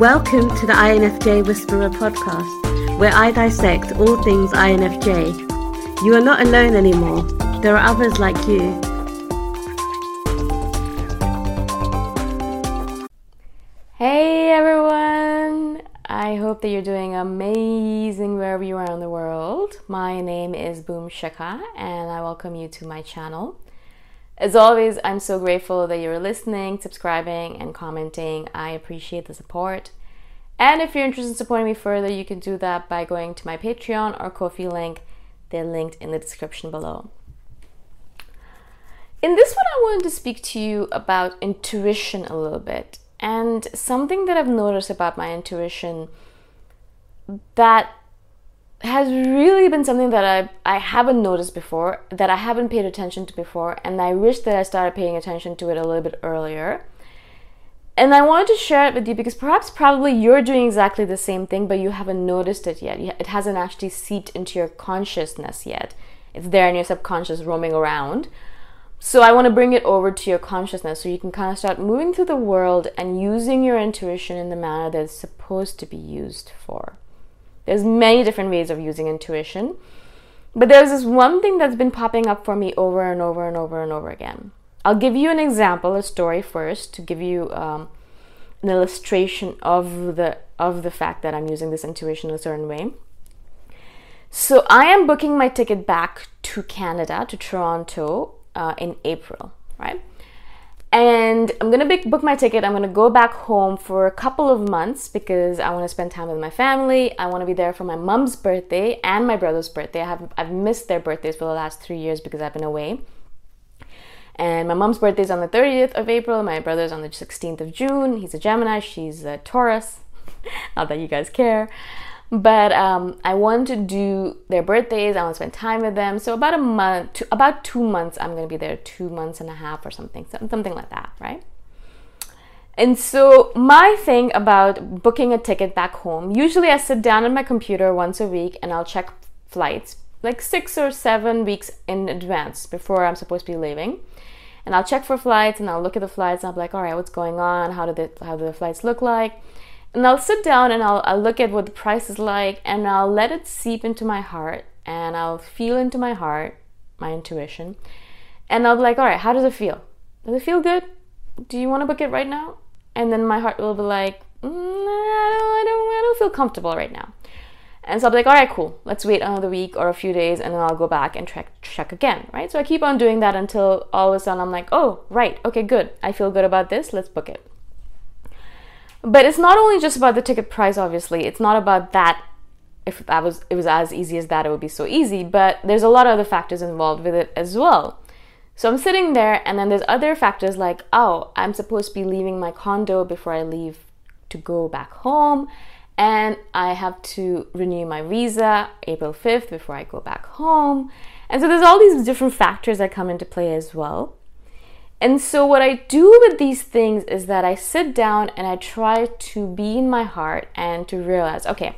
Welcome to the INFJ Whisperer podcast, where I dissect all things INFJ. You are not alone anymore, there are others like you. Hey everyone! I hope that you're doing amazing wherever you are in the world. My name is Boom Shikha and I welcome you to my channel. As always, I'm so grateful that you're listening, subscribing, and commenting. I appreciate the support. And if you're interested in supporting me further, you can do that by going to my Patreon or Ko-fi link. They're linked in the description below. In this one, I wanted to speak to you about intuition a little bit and something that I've noticed about my intuition that has really been something that I I haven't noticed before, that I haven't paid attention to before, and I wish that I started paying attention to it a little bit earlier. And I wanted to share it with you because perhaps probably you're doing exactly the same thing, but you haven't noticed it yet. It hasn't actually seeped into your consciousness yet. It's there in your subconscious roaming around. So I want to bring it over to your consciousness so you can kind of start moving through the world and using your intuition in the manner that it's supposed to be used for. There's many different ways of using intuition, but there's this one thing that's been popping up for me over and over and over and over again. I'll give you an example, a story first, to give you um, an illustration of the of the fact that I'm using this intuition in a certain way. So I am booking my ticket back to Canada, to Toronto, uh, in April, right? And I'm gonna book my ticket. I'm gonna go back home for a couple of months because I want to spend time with my family. I want to be there for my mom's birthday and my brother's birthday. I have I've missed their birthdays for the last three years because I've been away. And my mom's birthday is on the 30th of April. My brother's on the 16th of June. He's a Gemini. She's a Taurus. Not that you guys care. But um, I want to do their birthdays. I want to spend time with them. So about a month, to, about two months, I'm going to be there. Two months and a half or something, something like that, right? And so my thing about booking a ticket back home, usually I sit down on my computer once a week and I'll check flights like six or seven weeks in advance before I'm supposed to be leaving and I'll check for flights and I'll look at the flights and I'll be like, all right, what's going on? How do the how do the flights look like? And I'll sit down and I'll, I'll look at what the price is like and I'll let it seep into my heart and I'll feel into my heart, my intuition, and I'll be like, all right, how does it feel? Does it feel good? Do you want to book it right now? And then my heart will be like, mm, I, don't, I, don't, I don't feel comfortable right now. And so I'll be like, all right, cool. Let's wait another week or a few days and then I'll go back and check check again, right? So I keep on doing that until all of a sudden I'm like, oh, right, okay, good. I feel good about this. Let's book it. But it's not only just about the ticket price, obviously. It's not about that. If that was it was as easy as that, it would be so easy. But there's a lot of other factors involved with it as well. So I'm sitting there, and then there's other factors like, oh, I'm supposed to be leaving my condo before I leave to go back home and I have to renew my visa April 5th before I go back home. And so there's all these different factors that come into play as well. And so what I do with these things is that I sit down and I try to be in my heart and to realize, okay,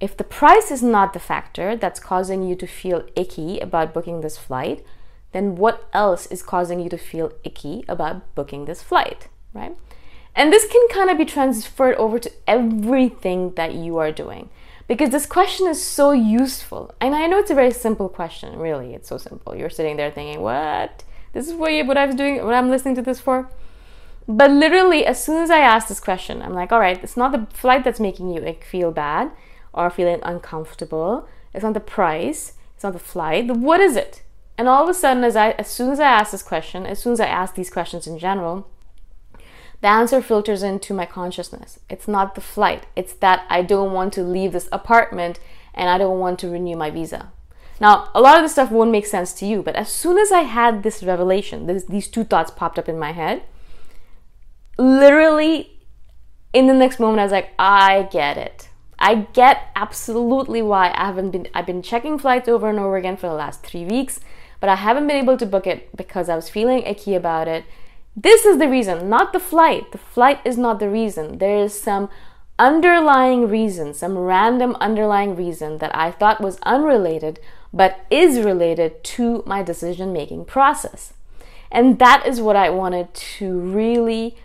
if the price is not the factor that's causing you to feel icky about booking this flight, then what else is causing you to feel icky about booking this flight, right? And this can kind of be transferred over to everything that you are doing because this question is so useful. And I know it's a very simple question, really. It's so simple. You're sitting there thinking, "What? This is what, I was doing, what I'm listening to this for?" But literally, as soon as I ask this question, I'm like, "All right, it's not the flight that's making you like feel bad or feeling uncomfortable. It's not the price. It's not the flight. What is it?" And all of a sudden, as I, as soon as I ask this question, as soon as I ask these questions in general, the answer filters into my consciousness. It's not the flight, it's that I don't want to leave this apartment and I don't want to renew my visa. Now, a lot of this stuff won't make sense to you, but as soon as I had this revelation, this, these two thoughts popped up in my head, literally in the next moment, I was like, I get it. I get absolutely why I haven't been I've been checking flights over and over again for the last 3 weeks, but I haven't been able to book it because I was feeling icky about it this is the reason, not the flight. The flight is not the reason. There is some underlying reason, some random underlying reason that I thought was unrelated but is related to my decision making process. And that is what I wanted to really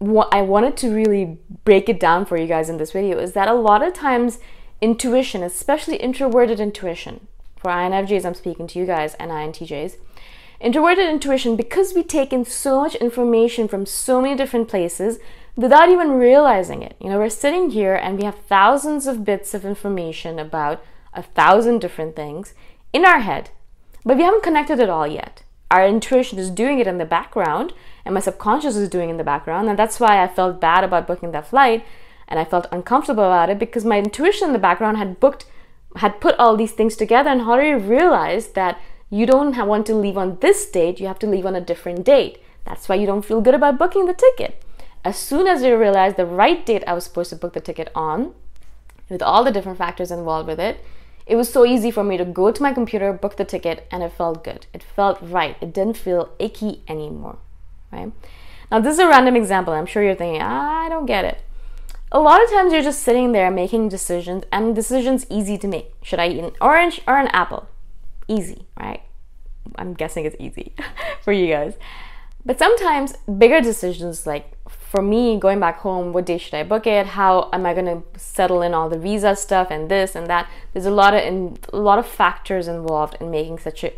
I wanted to really break it down for you guys in this video is that a lot of times intuition, especially introverted intuition, for INFJs I'm speaking to you guys and INTJs, Introverted intuition, because we take in so much information from so many different places without even realizing it. You know, we're sitting here and we have thousands of bits of information about a thousand different things in our head, but we haven't connected it all yet. Our intuition is doing it in the background, and my subconscious is doing it in the background, and that's why I felt bad about booking that flight and I felt uncomfortable about it because my intuition in the background had booked had put all these things together and already realized that you don't want to leave on this date, you have to leave on a different date. That's why you don't feel good about booking the ticket. As soon as you realize the right date I was supposed to book the ticket on, with all the different factors involved with it, it was so easy for me to go to my computer, book the ticket, and it felt good. It felt right. It didn't feel icky anymore, right? Now, this is a random example. I'm sure you're thinking, ah, I don't get it. A lot of times you're just sitting there making decisions, and decisions easy to make. Should I eat an orange or an apple? easy, right? I'm guessing it's easy for you guys. But sometimes bigger decisions like for me going back home, what day should I book it? How am I going to settle in all the visa stuff and this and that? There's a lot of in, a lot of factors involved in making such a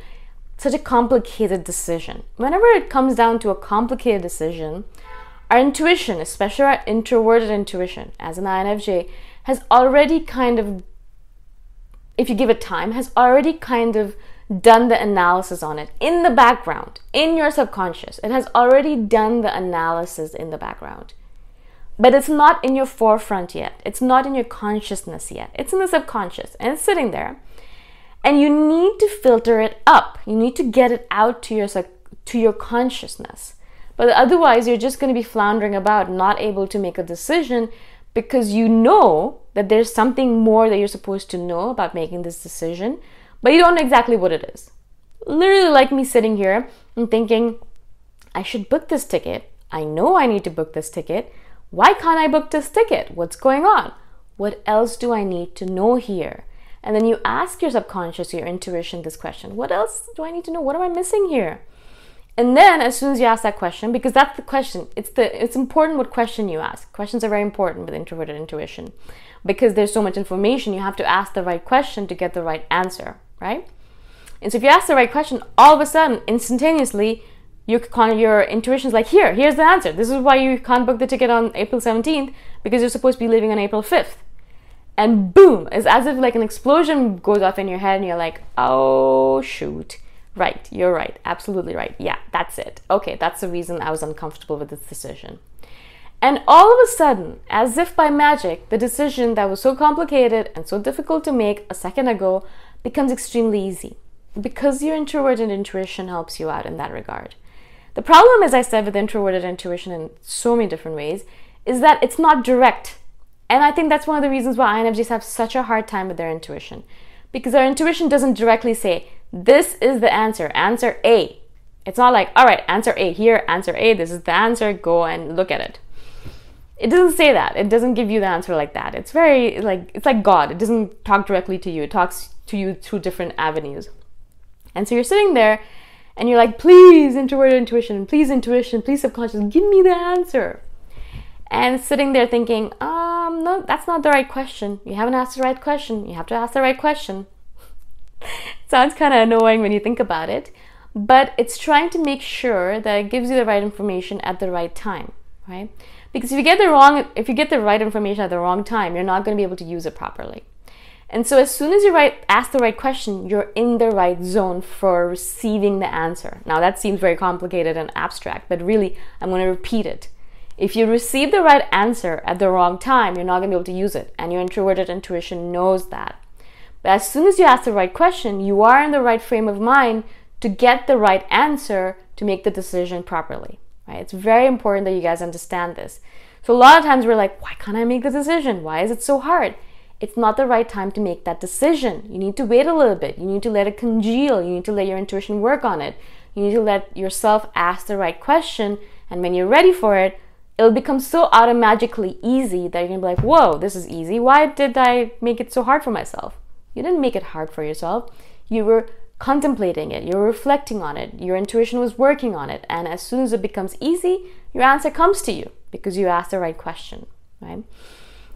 such a complicated decision. Whenever it comes down to a complicated decision, our intuition, especially our introverted intuition as an INFJ, has already kind of, if you give it time, has already kind of done the analysis on it in the background, in your subconscious. It has already done the analysis in the background. But it's not in your forefront yet. It's not in your consciousness yet. It's in the subconscious and it's sitting there. And you need to filter it up. You need to get it out to your to your consciousness. But otherwise you're just going to be floundering about, not able to make a decision because you know that there's something more that you're supposed to know about making this decision, but you don't know exactly what it is. Literally, like me sitting here and thinking, I should book this ticket. I know I need to book this ticket. Why can't I book this ticket? What's going on? What else do I need to know here? And then you ask your subconscious, your intuition, this question What else do I need to know? What am I missing here? And then as soon as you ask that question, because that's the question, it's the it's important what question you ask. Questions are very important with introverted intuition. Because there's so much information, you have to ask the right question to get the right answer, right? And so if you ask the right question, all of a sudden, instantaneously, you your your intuition is like, here, here's the answer. This is why you can't book the ticket on April 17th because you're supposed to be leaving on April 5th. And boom, it's as if like an explosion goes off in your head, and you're like, oh shoot Right, you're right. Absolutely right. Yeah, that's it. Okay, that's the reason I was uncomfortable with this decision. And all of a sudden, as if by magic, the decision that was so complicated and so difficult to make a second ago becomes extremely easy because your introverted intuition helps you out in that regard. The problem, as I said, with introverted intuition in so many different ways is that it's not direct. And I think that's one of the reasons why INFJs have such a hard time with their intuition. Because our intuition doesn't directly say, this is the answer, answer A. It's not like, all right, answer A here, answer A, this is the answer, go and look at it. It doesn't say that. It doesn't give you the answer like that. It's very like it's like God. It doesn't talk directly to you. It talks to you through different avenues. And so you're sitting there and you're like, please, introverted intuition, please, intuition, please, subconscious, give me the answer. And sitting there thinking, um, no, that's not the right question. You haven't asked the right question. You have to ask the right question. Sounds kind of annoying when you think about it, but it's trying to make sure that it gives you the right information at the right time, right? Because if you get the wrong if you get the right information at the wrong time, you're not going to be able to use it properly. And so as soon as you right, ask the right question, you're in the right zone for receiving the answer. Now that seems very complicated and abstract, but really I'm going to repeat it. If you receive the right answer at the wrong time, you're not going to be able to use it, and your introverted intuition knows that. But as soon as you ask the right question, you are in the right frame of mind to get the right answer to make the decision properly. Right? It's very important that you guys understand this. So a lot of times we're like, why can't I make the decision? Why is it so hard? It's not the right time to make that decision. You need to wait a little bit. You need to let it congeal. You need to let your intuition work on it. You need to let yourself ask the right question. And when you're ready for it, it'll become so automatically easy that you're gonna be like, whoa, this is easy. Why did I make it so hard for myself? You didn't make it hard for yourself. You were contemplating it, you're reflecting on it, your intuition was working on it, and as soon as it becomes easy, your answer comes to you because you asked the right question, right?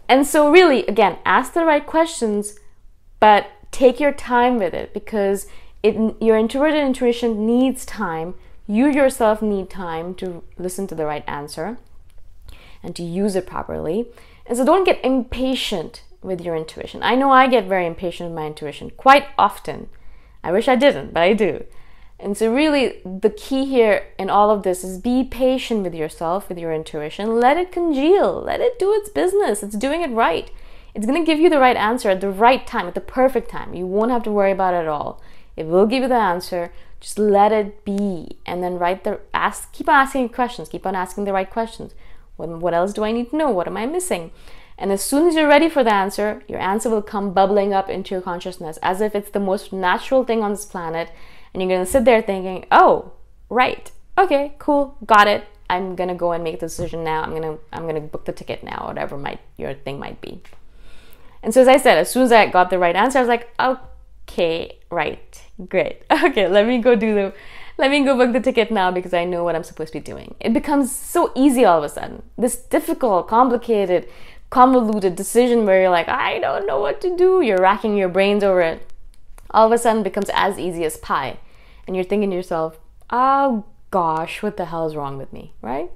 And so, really, again, ask the right questions, but take your time with it because it, your introverted intuition needs time. You yourself need time to listen to the right answer and to use it properly. And so, don't get impatient with your intuition. I know I get very impatient with my intuition quite often. I wish I didn't, but I do. And so, really, the key here in all of this is be patient with yourself, with your intuition. Let it congeal, let it do its business. It's doing it right. It's going to give you the right answer at the right time, at the perfect time. You won't have to worry about it at all. It will give you the answer. Just let it be, and then write the ask. Keep on asking questions. Keep on asking the right questions. What, what else do I need to know? What am I missing? And as soon as you're ready for the answer, your answer will come bubbling up into your consciousness as if it's the most natural thing on this planet. And you're to sit there thinking, oh, right. Okay, cool. Got it. I'm to go and make the decision now. I'm to I'm to book the ticket now, whatever might your thing might be. And so as I said, as soon as I got the right answer, I was like, okay, right. Great. Okay, let me go do the let me go book the ticket now because I know what I'm supposed to be doing. It becomes so easy all of a sudden. This difficult, complicated, convoluted decision where you're like, I don't know what to do. You're racking your brains over it. All of a sudden becomes as easy as pie. and you're thinking to yourself, oh gosh, what the hell is wrong with me, right?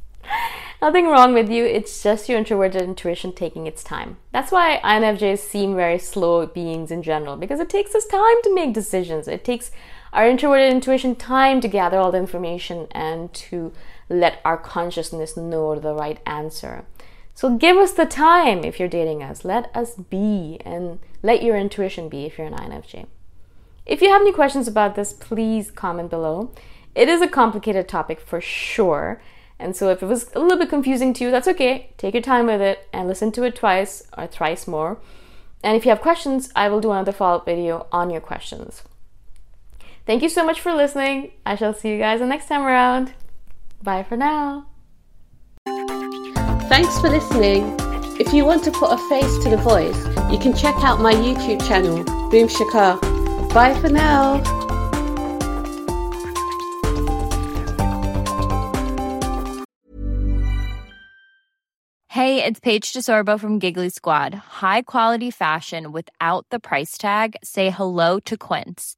Nothing wrong with you, it's just your introverted intuition taking its time. That's why INFJs seem very slow beings in general, because it takes us time to make decisions. It takes our introverted intuition time to gather all the information and to let our consciousness know the right answer. So give us the time if you're dating us. Let us be and let your intuition be if you're an INFJ. If you have any questions about this, please comment below. It is a complicated topic for sure. And so if it was a little bit confusing to you, that's okay. Take your time with it and listen to it twice or thrice more. And if you have questions, I will do another follow up video on your questions. Thank you so much for listening. I shall see you guys the next time around. Bye for now. Thanks for listening. If you want to put a face to the voice, you can check out my YouTube channel, Boom Shikha. Bye for now. Hey, it's Paige DeSorbo from Giggly Squad. High quality fashion without the price tag. Say hello to Quince.